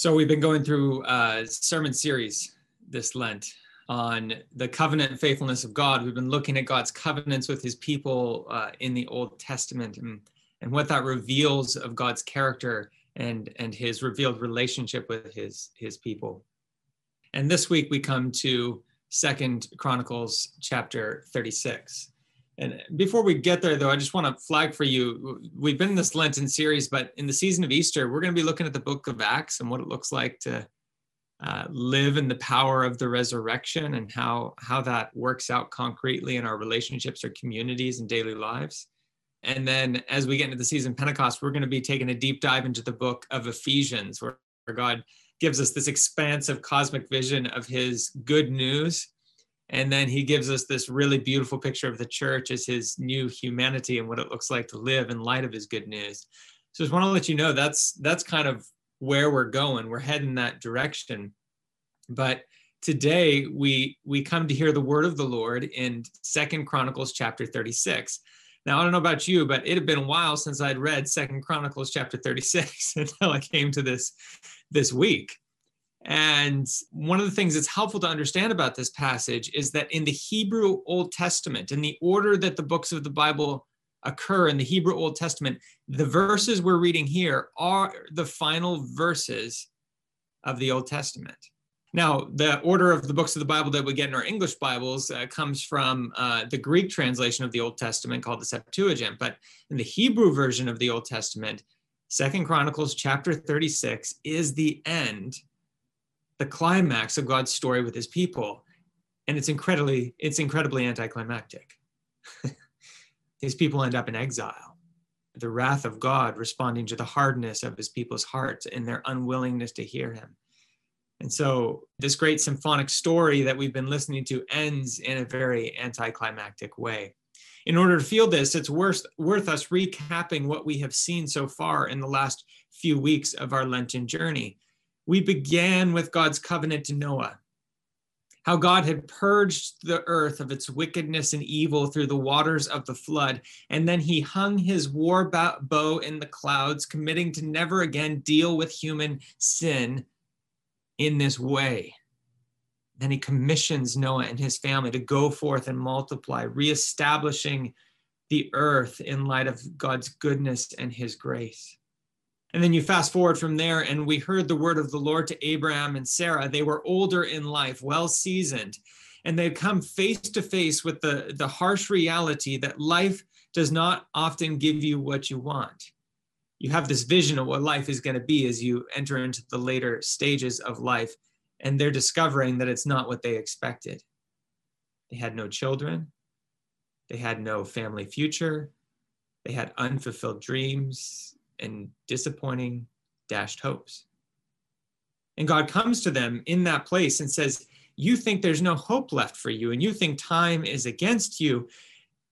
So we've been going through a sermon series this Lent on the covenant faithfulness of God. We've been looking at God's covenants with his people uh, in the Old Testament and, and what that reveals of God's character and, and his revealed relationship with his, his people. And this week we come to Second Chronicles chapter 36. And before we get there, though, I just want to flag for you we've been in this Lenten series, but in the season of Easter, we're going to be looking at the book of Acts and what it looks like to uh, live in the power of the resurrection and how, how that works out concretely in our relationships, our communities, and daily lives. And then as we get into the season Pentecost, we're going to be taking a deep dive into the book of Ephesians, where God gives us this expansive cosmic vision of his good news and then he gives us this really beautiful picture of the church as his new humanity and what it looks like to live in light of his good news. So I just want to let you know that's that's kind of where we're going. We're heading that direction. But today we we come to hear the word of the Lord in Second Chronicles chapter 36. Now I don't know about you, but it had been a while since I'd read Second Chronicles chapter 36 until I came to this this week. And one of the things that's helpful to understand about this passage is that in the Hebrew Old Testament, in the order that the books of the Bible occur in the Hebrew Old Testament, the verses we're reading here are the final verses of the Old Testament. Now, the order of the books of the Bible that we get in our English Bibles uh, comes from uh, the Greek translation of the Old Testament called the Septuagint. But in the Hebrew version of the Old Testament, Second Chronicles chapter 36 is the end the climax of God's story with his people. And it's incredibly, it's incredibly anticlimactic. his people end up in exile. The wrath of God responding to the hardness of his people's hearts and their unwillingness to hear him. And so, this great symphonic story that we've been listening to ends in a very anticlimactic way. In order to feel this, it's worth, worth us recapping what we have seen so far in the last few weeks of our Lenten journey we began with God's covenant to Noah, how God had purged the earth of its wickedness and evil through the waters of the flood. And then he hung his war bow in the clouds, committing to never again deal with human sin in this way. Then he commissions Noah and his family to go forth and multiply, reestablishing the earth in light of God's goodness and his grace. And then you fast forward from there, and we heard the word of the Lord to Abraham and Sarah. They were older in life, well seasoned, and they've come face to face with the, the harsh reality that life does not often give you what you want. You have this vision of what life is going to be as you enter into the later stages of life, and they're discovering that it's not what they expected. They had no children, they had no family future, they had unfulfilled dreams and disappointing dashed hopes. And God comes to them in that place and says, You think there's no hope left for you, and you think time is against you.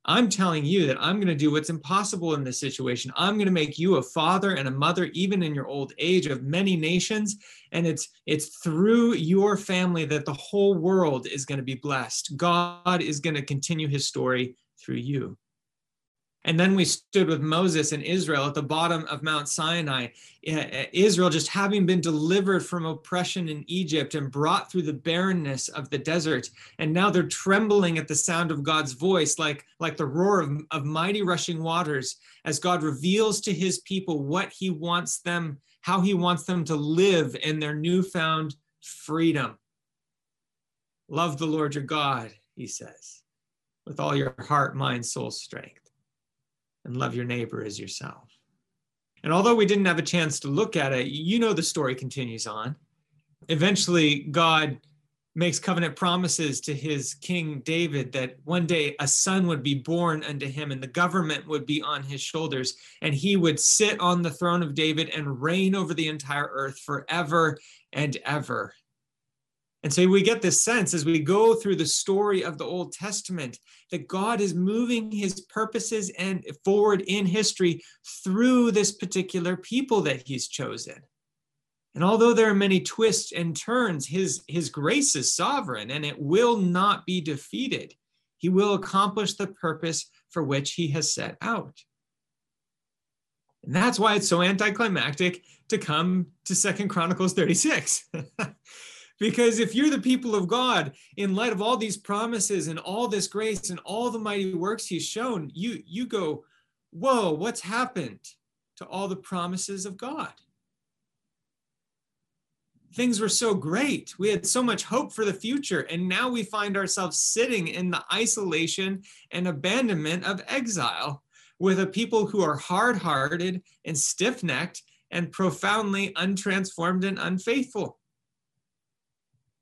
I'm telling you that I'm going to do what's impossible in this situation. I'm going to make you a father and a mother, even in your old age, of many nations. And it's it's through your family that the whole world is going to be blessed. God is going to continue his story through you. And then we stood with Moses and Israel at the bottom of Mount Sinai. Eh, eh, Israel just having been delivered from oppression in Egypt and brought through the barrenness of the desert. And now they're trembling at the sound of God's voice, like, like the roar of, of mighty rushing waters, as God reveals to his people what he wants them, how he wants them to live in their newfound freedom. Love the Lord your God, he says, with all your heart, mind, soul, strength and love your neighbor as yourself. And although we didn't have a chance to look at it, you know the story continues on. Eventually, God makes covenant promises to his king David that one day a son would be born unto him and the government would be on his shoulders and he would sit on the throne of David and reign over the entire earth forever and ever. And so we get this sense as we go through the story of the Old Testament that God is moving his purposes and forward in history through this particular people that he's chosen. And although there are many twists and turns, his, his grace is sovereign and it will not be defeated. He will accomplish the purpose for which he has set out. And that's why it's so anticlimactic to come to Second Chronicles 36. because if you're the people of God, in light of all these promises and all this grace and all the mighty works he's shown, you you go, whoa, what's happened to all the promises of God? Things were so great. We had so much hope for the future. And now we find ourselves sitting in the isolation and abandonment of exile with a people who are hard hearted and stiff necked and profoundly untransformed and unfaithful.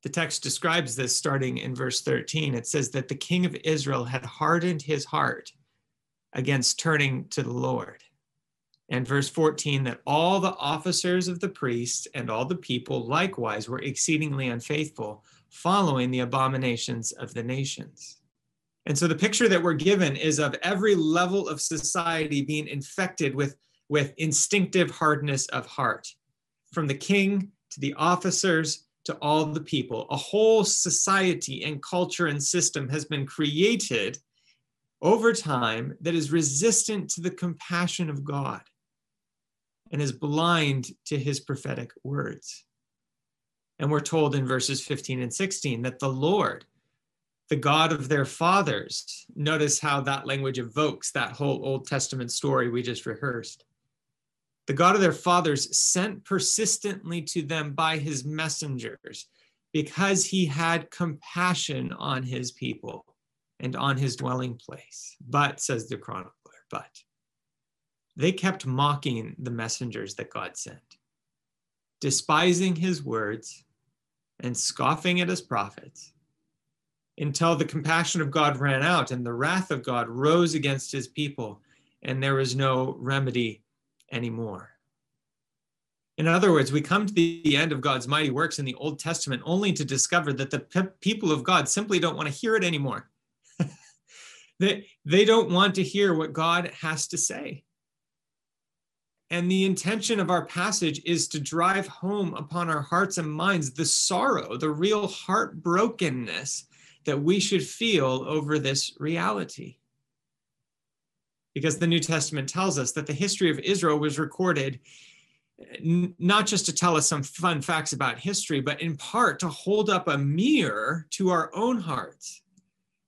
The text describes this starting in verse 13. It says that the king of Israel had hardened his heart against turning to the Lord. And verse 14, that all the officers of the priests and all the people likewise were exceedingly unfaithful, following the abominations of the nations. And so the picture that we're given is of every level of society being infected with, with instinctive hardness of heart, from the king to the officers to all the people. A whole society and culture and system has been created over time that is resistant to the compassion of God and is blind to his prophetic words. And we're told in verses 15 and 16 that the Lord, the God of their fathers, notice how that language evokes that whole Old Testament story we just rehearsed. The God of their fathers sent persistently to them by his messengers because he had compassion on his people and on his dwelling place. But, says the chronicler, but they kept mocking the messengers that God sent, despising his words and scoffing at his prophets until the compassion of God ran out and the wrath of God rose against his people, and there was no remedy anymore. In other words, we come to the end of God's mighty works in the Old Testament only to discover that the pe- people of God simply don't want to hear it anymore. they, they don't want to hear what God has to say. And the intention of our passage is to drive home upon our hearts and minds the sorrow, the real heartbrokenness that we should feel over this reality. Because the New Testament tells us that the history of Israel was recorded not just to tell us some fun facts about history, but in part to hold up a mirror to our own hearts,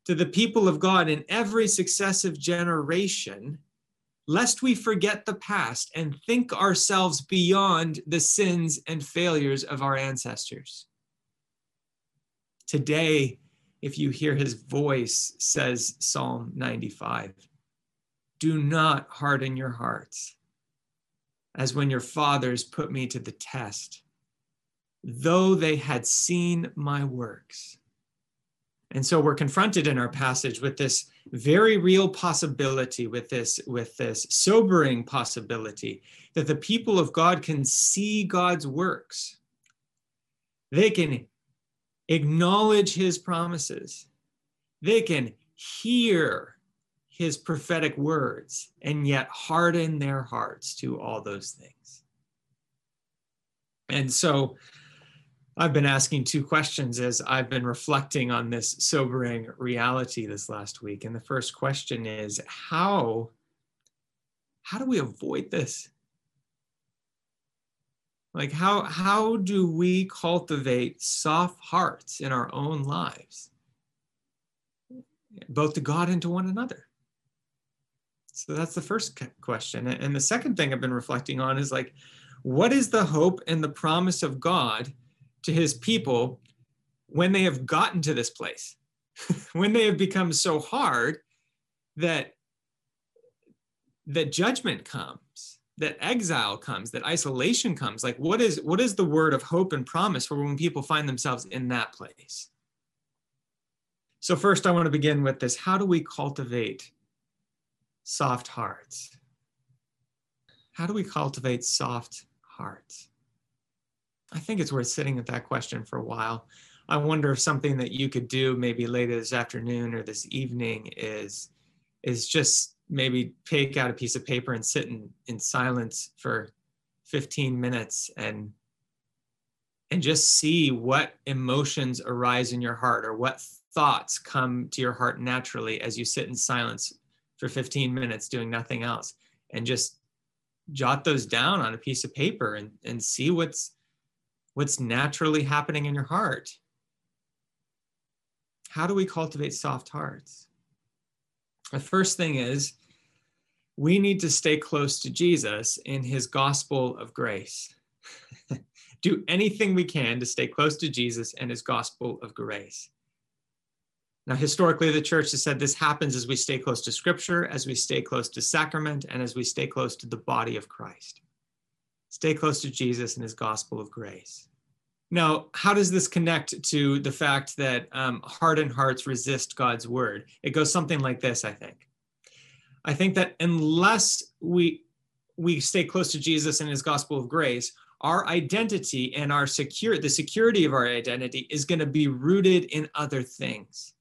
to the people of God in every successive generation lest we forget the past and think ourselves beyond the sins and failures of our ancestors. Today, if you hear his voice, says Psalm 95, do not harden your hearts as when your fathers put me to the test, though they had seen my works. And so we're confronted in our passage with this very real possibility with this with this sobering possibility that the people of God can see God's works. They can acknowledge his promises. They can hear his prophetic words and yet harden their hearts to all those things. And so I've been asking two questions as I've been reflecting on this sobering reality this last week. And the first question is how how do we avoid this? Like how how do we cultivate soft hearts in our own lives? Both to God and to one another. So that's the first question. And the second thing I've been reflecting on is like what is the hope and the promise of God? to his people when they have gotten to this place, when they have become so hard that that judgment comes, that exile comes, that isolation comes. Like what is what is the word of hope and promise for when people find themselves in that place? So first I want to begin with this. How do we cultivate soft hearts? How do we cultivate soft hearts? I think it's worth sitting with that question for a while. I wonder if something that you could do maybe later this afternoon or this evening is is just maybe take out a piece of paper and sit in, in silence for 15 minutes and and just see what emotions arise in your heart or what thoughts come to your heart naturally as you sit in silence for 15 minutes doing nothing else and just jot those down on a piece of paper and, and see what's what's naturally happening in your heart. How do we cultivate soft hearts? The first thing is we need to stay close to Jesus in his gospel of grace. Do anything we can to stay close to Jesus and his gospel of grace. Now, historically, the church has said this happens as we stay close to scripture, as we stay close to sacrament, and as we stay close to the body of Christ. Stay close to Jesus and his gospel of grace. Now, how does this connect to the fact that um, hardened hearts resist God's word? It goes something like this, I think. I think that unless we we stay close to Jesus and his gospel of grace, our identity and our secure the security of our identity is going to be rooted in other things.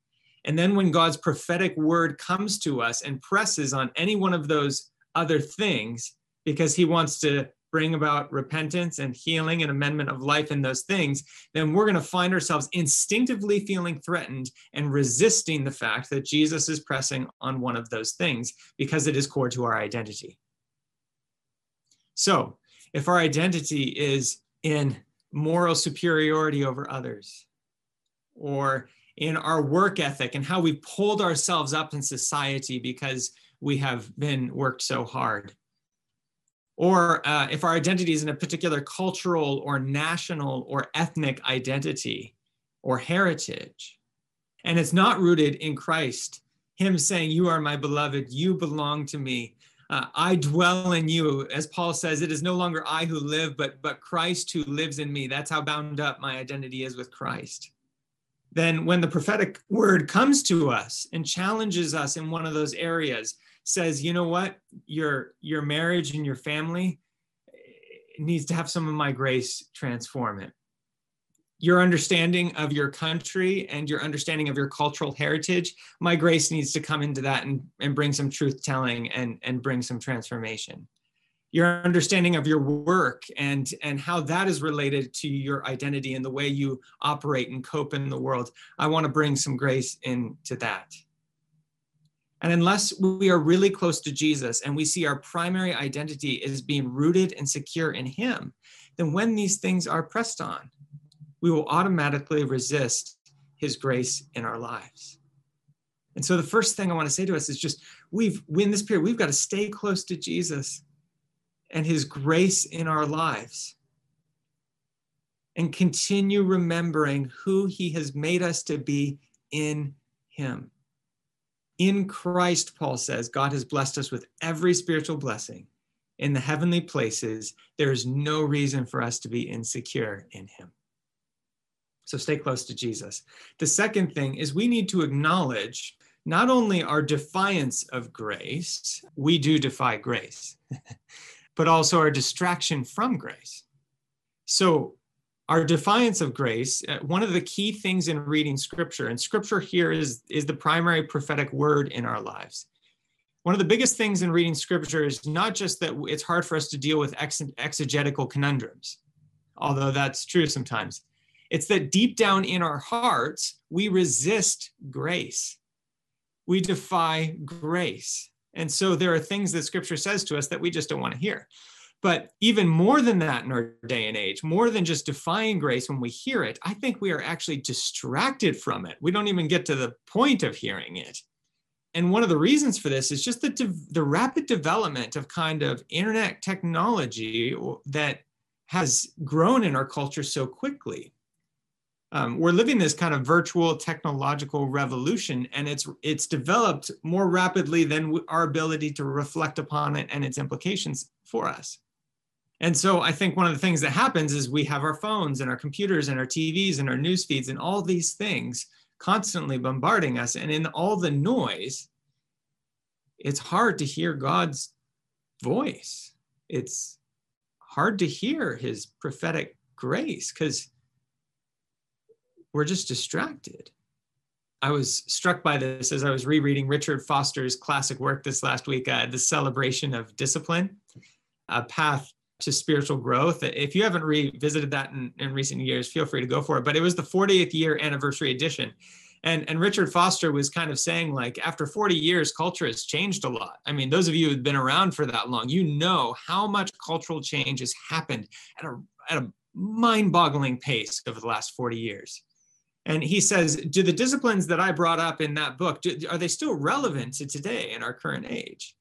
And then when God's prophetic word comes to us and presses on any one of those other things, because he wants to bring about repentance and healing and amendment of life in those things, then we're going to find ourselves instinctively feeling threatened and resisting the fact that Jesus is pressing on one of those things because it is core to our identity. So, if our identity is in moral superiority over others, or in our work ethic and how we've pulled ourselves up in society because we have been worked so hard. Or uh, if our identity is in a particular cultural or national or ethnic identity or heritage, and it's not rooted in Christ, Him saying, You are my beloved, you belong to me. Uh, I dwell in you. As Paul says, it is no longer I who live, but, but Christ who lives in me. That's how bound up my identity is with Christ then when the prophetic word comes to us and challenges us in one of those areas says you know what? Your your marriage and your family needs to have some of my grace transform it. Your understanding of your country and your understanding of your cultural heritage my grace needs to come into that and, and bring some truth telling and and bring some transformation your understanding of your work and and how that is related to your identity and the way you operate and cope in the world. I want to bring some grace into that. And unless we are really close to jesus and we see our primary identity as being rooted and secure in him then when these things are pressed on we will automatically resist his grace in our lives. And so the first thing i want to say to us is just we've in this period we've got to stay close to jesus and his grace in our lives and continue remembering who he has made us to be in him. In Christ, Paul says, God has blessed us with every spiritual blessing in the heavenly places. There is no reason for us to be insecure in him. So stay close to Jesus. The second thing is we need to acknowledge not only our defiance of grace, we do defy grace. but also our distraction from grace. So, our defiance of grace, uh, one of the key things in reading scripture, and scripture here is, is the primary prophetic word in our lives. One of the biggest things in reading scripture is not just that it's hard for us to deal with ex- exegetical conundrums, although that's true sometimes. It's that deep down in our hearts, we resist grace. We defy grace. And so there are things that scripture says to us that we just don't want to hear. But even more than that in our day and age, more than just defying grace when we hear it, I think we are actually distracted from it. We don't even get to the point of hearing it. And one of the reasons for this is just the, de- the rapid development of kind of internet technology that has grown in our culture so quickly um, we're living this kind of virtual technological revolution and it's it's developed more rapidly than our ability to reflect upon it and its implications for us. And so i think one of the things that happens is we have our phones and our computers and our tvs and our news feeds and all these things constantly bombarding us. And in all the noise it's hard to hear god's voice. It's hard to hear his prophetic grace because we're just distracted. I was struck by this as I was rereading Richard Foster's classic work this last week, uh, The Celebration of Discipline, A Path to Spiritual Growth. If you haven't revisited that in, in recent years, feel free to go for it. But it was the 40th year anniversary edition. And, and Richard Foster was kind of saying, like, after 40 years, culture has changed a lot. I mean, those of you who've been around for that long, you know how much cultural change has happened at a, at a mind boggling pace over the last 40 years. And he says, do the disciplines that I brought up in that book, do, are they still relevant to today in our current age?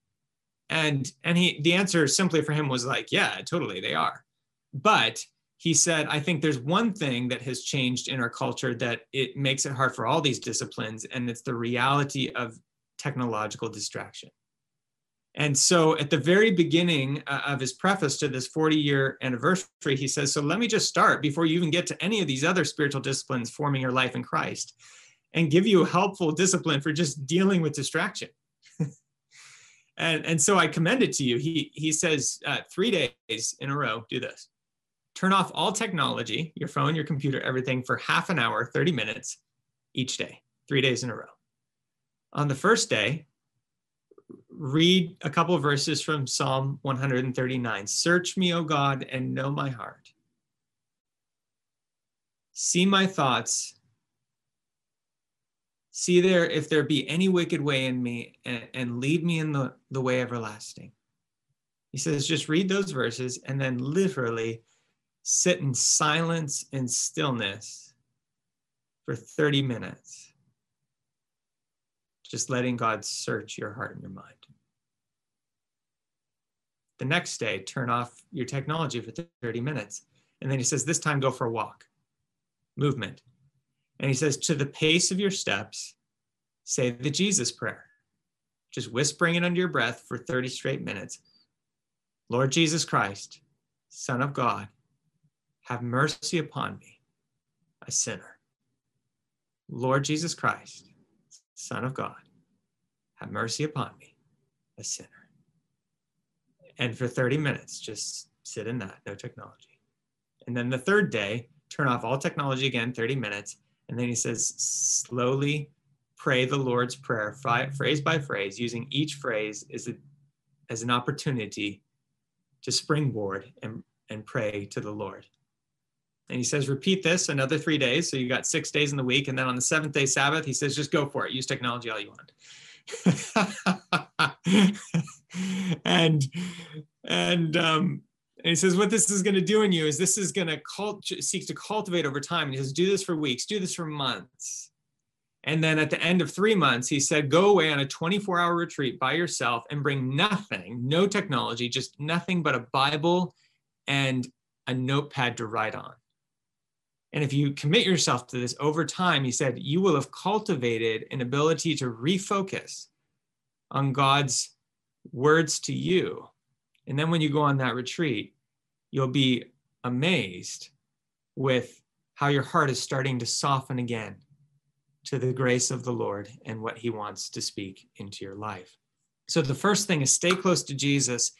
And, and he, the answer simply for him was like, yeah, totally, they are. But he said, I think there's one thing that has changed in our culture that it makes it hard for all these disciplines, and it's the reality of technological distraction. And so at the very beginning uh, of his preface to this 40 year anniversary, he says, So let me just start before you even get to any of these other spiritual disciplines forming your life in Christ and give you a helpful discipline for just dealing with distraction. and, and so I commend it to you. He, he says, uh, Three days in a row, do this turn off all technology, your phone, your computer, everything for half an hour, 30 minutes each day, three days in a row. On the first day, read a couple verses from Psalm 139. Search me, O God, and know my heart. See my thoughts. See there if there be any wicked way in me, and, and lead me in the, the way everlasting. He says, just read those verses and then literally sit in silence and stillness for 30 minutes, just letting God search your heart and your mind. The next day, turn off your technology for 30 minutes. And then he says, This time go for a walk, movement. And he says, To the pace of your steps, say the Jesus prayer, just whispering it under your breath for 30 straight minutes. Lord Jesus Christ, Son of God, have mercy upon me, a sinner. Lord Jesus Christ, Son of God, have mercy upon me, a sinner. And for 30 minutes, just sit in that, no technology. And then the third day, turn off all technology again, 30 minutes. And then he says, slowly pray the Lord's Prayer, phrase by phrase, using each phrase as, a, as an opportunity to springboard and, and pray to the Lord. And he says, repeat this another three days. So you got six days in the week. And then on the seventh day Sabbath, he says, just go for it. Use technology all you want. and and um, and he says, what this is going to do in you is this is going to cult- seek to cultivate over time. And he says, do this for weeks, do this for months. And then at the end of three months, he said, go away on a 24 hour retreat by yourself and bring nothing, no technology, just nothing but a Bible and a notepad to write on. And if you commit yourself to this over time, he said, you will have cultivated an ability to refocus on God's words to you. And then when you go on that retreat, you'll be amazed with how your heart is starting to soften again to the grace of the Lord and what he wants to speak into your life. So the first thing is stay close to Jesus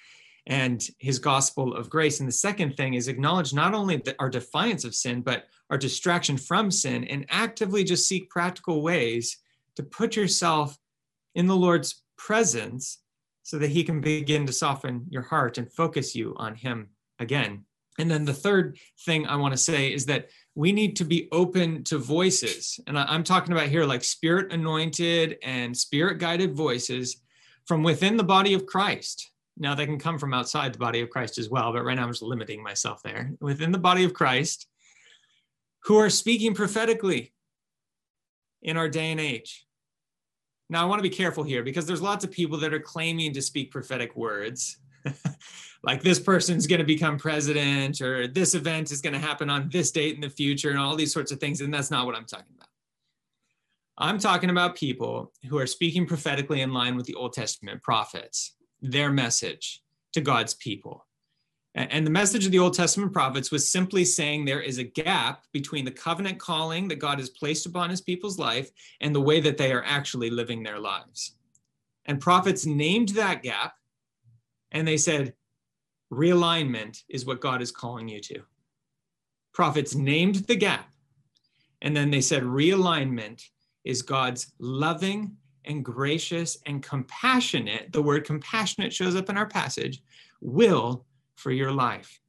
and his gospel of grace. And the second thing is acknowledge not only our defiance of sin, but our distraction from sin, and actively just seek practical ways to put yourself in the Lord's presence so that he can begin to soften your heart and focus you on him again. And then the third thing I want to say is that we need to be open to voices. And I'm talking about here like spirit anointed and spirit guided voices from within the body of Christ. Now, they can come from outside the body of Christ as well, but right now I'm just limiting myself there. Within the body of Christ, who are speaking prophetically in our day and age. Now, I want to be careful here because there's lots of people that are claiming to speak prophetic words, like this person's going to become president or this event is going to happen on this date in the future and all these sorts of things. And that's not what I'm talking about. I'm talking about people who are speaking prophetically in line with the Old Testament prophets their message to God's people. And the message of the Old Testament prophets was simply saying there is a gap between the covenant calling that God has placed upon his people's life and the way that they are actually living their lives. And prophets named that gap and they said, realignment is what God is calling you to. Prophets named the gap and then they said, realignment is God's loving and gracious and compassionate, the word compassionate shows up in our passage, will for your life.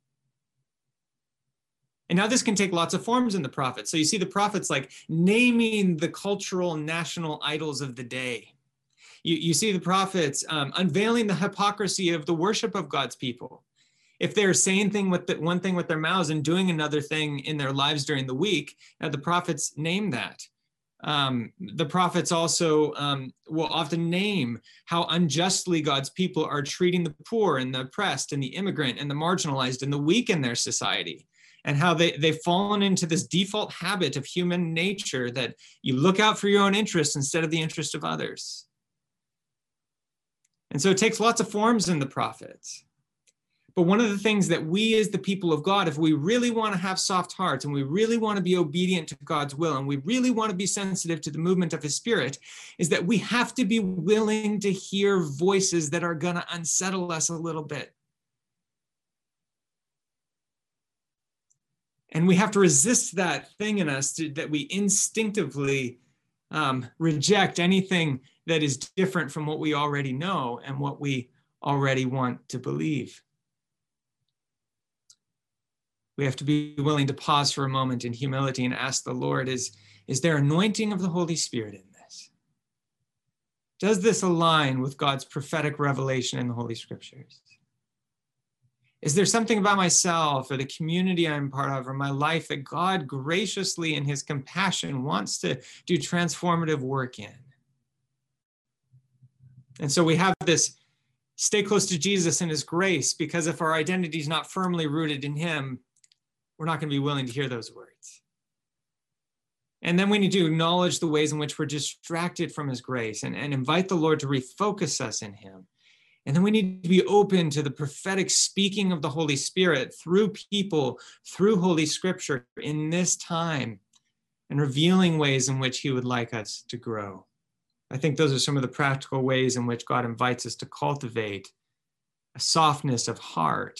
And now this can take lots of forms in the prophets. So you see the prophets like naming the cultural national idols of the day. You, you see the prophets um, unveiling the hypocrisy of the worship of God's people. If they're saying thing with the, one thing with their mouths and doing another thing in their lives during the week, the prophets name that. Um, the prophets also um, will often name how unjustly God's people are treating the poor and the oppressed and the immigrant and the marginalized and the weak in their society and how they, they've fallen into this default habit of human nature that you look out for your own interests instead of the interest of others. And so it takes lots of forms in the prophets. But one of the things that we, as the people of God, if we really want to have soft hearts and we really want to be obedient to God's will and we really want to be sensitive to the movement of His Spirit, is that we have to be willing to hear voices that are going to unsettle us a little bit. And we have to resist that thing in us to, that we instinctively um, reject anything that is different from what we already know and what we already want to believe. We have to be willing to pause for a moment in humility and ask the Lord is, is there anointing of the Holy Spirit in this? Does this align with God's prophetic revelation in the Holy Scriptures? Is there something about myself or the community I'm part of or my life that God graciously in his compassion wants to do transformative work in? And so we have this stay close to Jesus and his grace because if our identity is not firmly rooted in him, we're not going to be willing to hear those words. And then we need to acknowledge the ways in which we're distracted from his grace and, and invite the Lord to refocus us in him and then we need to be open to the prophetic speaking of the Holy Spirit through people, through Holy Scripture in this time, and revealing ways in which He would like us to grow. I think those are some of the practical ways in which God invites us to cultivate a softness of heart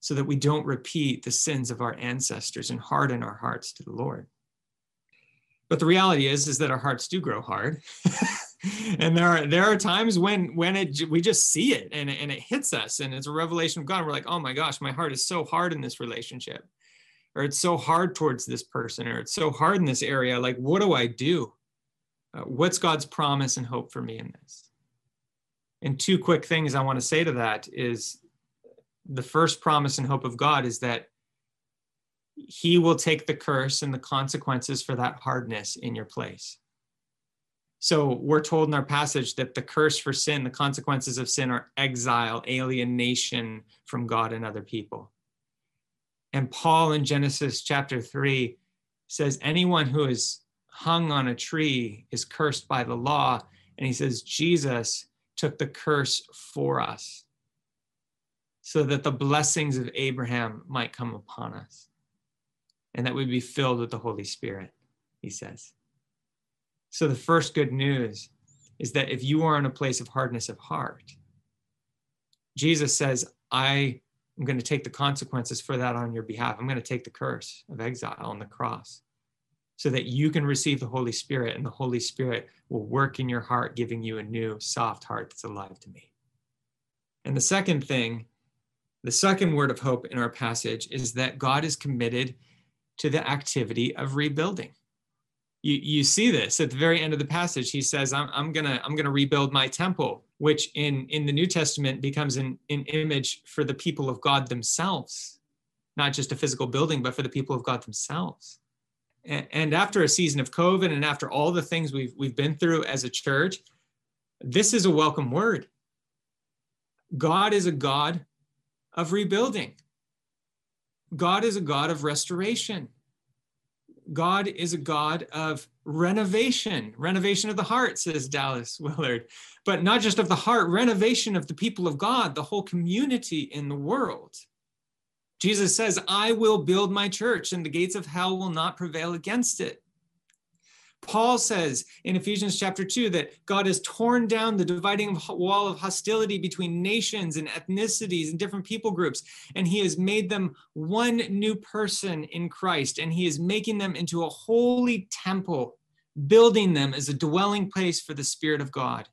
so that we don't repeat the sins of our ancestors and harden our hearts to the Lord. But the reality is, is that our hearts do grow hard. and there are there are times when when it we just see it and, and it hits us and it's a revelation of God. We're like, oh my gosh, my heart is so hard in this relationship, or it's so hard towards this person, or it's so hard in this area. Like, what do I do? Uh, what's God's promise and hope for me in this? And two quick things I want to say to that is the first promise and hope of God is that He will take the curse and the consequences for that hardness in your place. So we're told in our passage that the curse for sin, the consequences of sin are exile, alienation from God and other people. And Paul in Genesis chapter 3 says, anyone who is hung on a tree is cursed by the law. And he says, Jesus took the curse for us so that the blessings of Abraham might come upon us and that we'd be filled with the Holy Spirit, he says. So, the first good news is that if you are in a place of hardness of heart, Jesus says, I am going to take the consequences for that on your behalf. I'm going to take the curse of exile on the cross so that you can receive the Holy Spirit, and the Holy Spirit will work in your heart, giving you a new, soft heart that's alive to me. And the second thing, the second word of hope in our passage is that God is committed to the activity of rebuilding. You, you see this at the very end of the passage. He says i'm, I'm gonna i'm gonna rebuild my temple which in in the new testament becomes an, an image for the people of god themselves not just a physical building but for the people of god themselves. And, and after a season of covid and after all the things we've we've been through as a church this is a welcome word. God is a god of rebuilding god is a god of restoration God is a God of renovation, renovation of the heart, says Dallas Willard, but not just of the heart, renovation of the people of God, the whole community in the world. Jesus says, I will build my church, and the gates of hell will not prevail against it. Paul says in Ephesians chapter 2 that God has torn down the dividing wall of hostility between nations and ethnicities and different people groups, and he has made them one new person in Christ, and he is making them into a holy temple, building them as a dwelling place for the Spirit of God.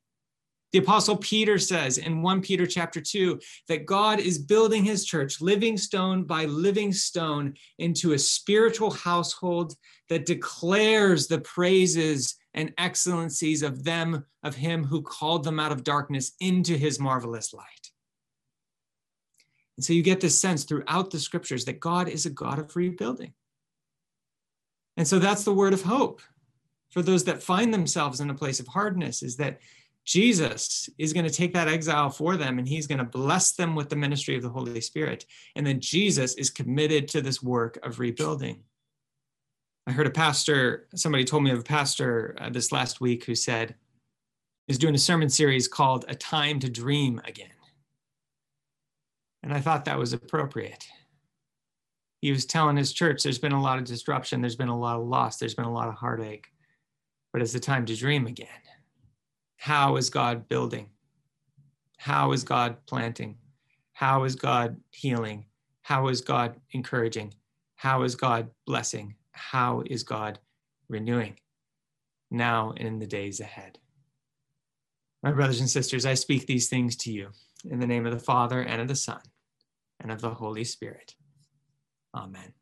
The apostle Peter says in 1 Peter chapter 2 that God is building his church living stone by living stone into a spiritual household that declares the praises and excellencies of them of him who called them out of darkness into his marvelous light. And so you get this sense throughout the scriptures that God is a God of rebuilding. And so that's the word of hope for those that find themselves in a place of hardness is that Jesus is going to take that exile for them and he's going to bless them with the ministry of the Holy Spirit. And then Jesus is committed to this work of rebuilding. I heard a pastor, somebody told me of a pastor uh, this last week who said, is doing a sermon series called A Time to Dream Again. And I thought that was appropriate. He was telling his church there's been a lot of disruption, there's been a lot of loss, there's been a lot of heartache, but it's the time to dream again how is God building? How is God planting? How is God healing? How is God encouraging? How is God blessing? How is God renewing now and in the days ahead? My brothers and sisters, I speak these things to you in the name of the Father and of the Son and of the Holy Spirit. Amen.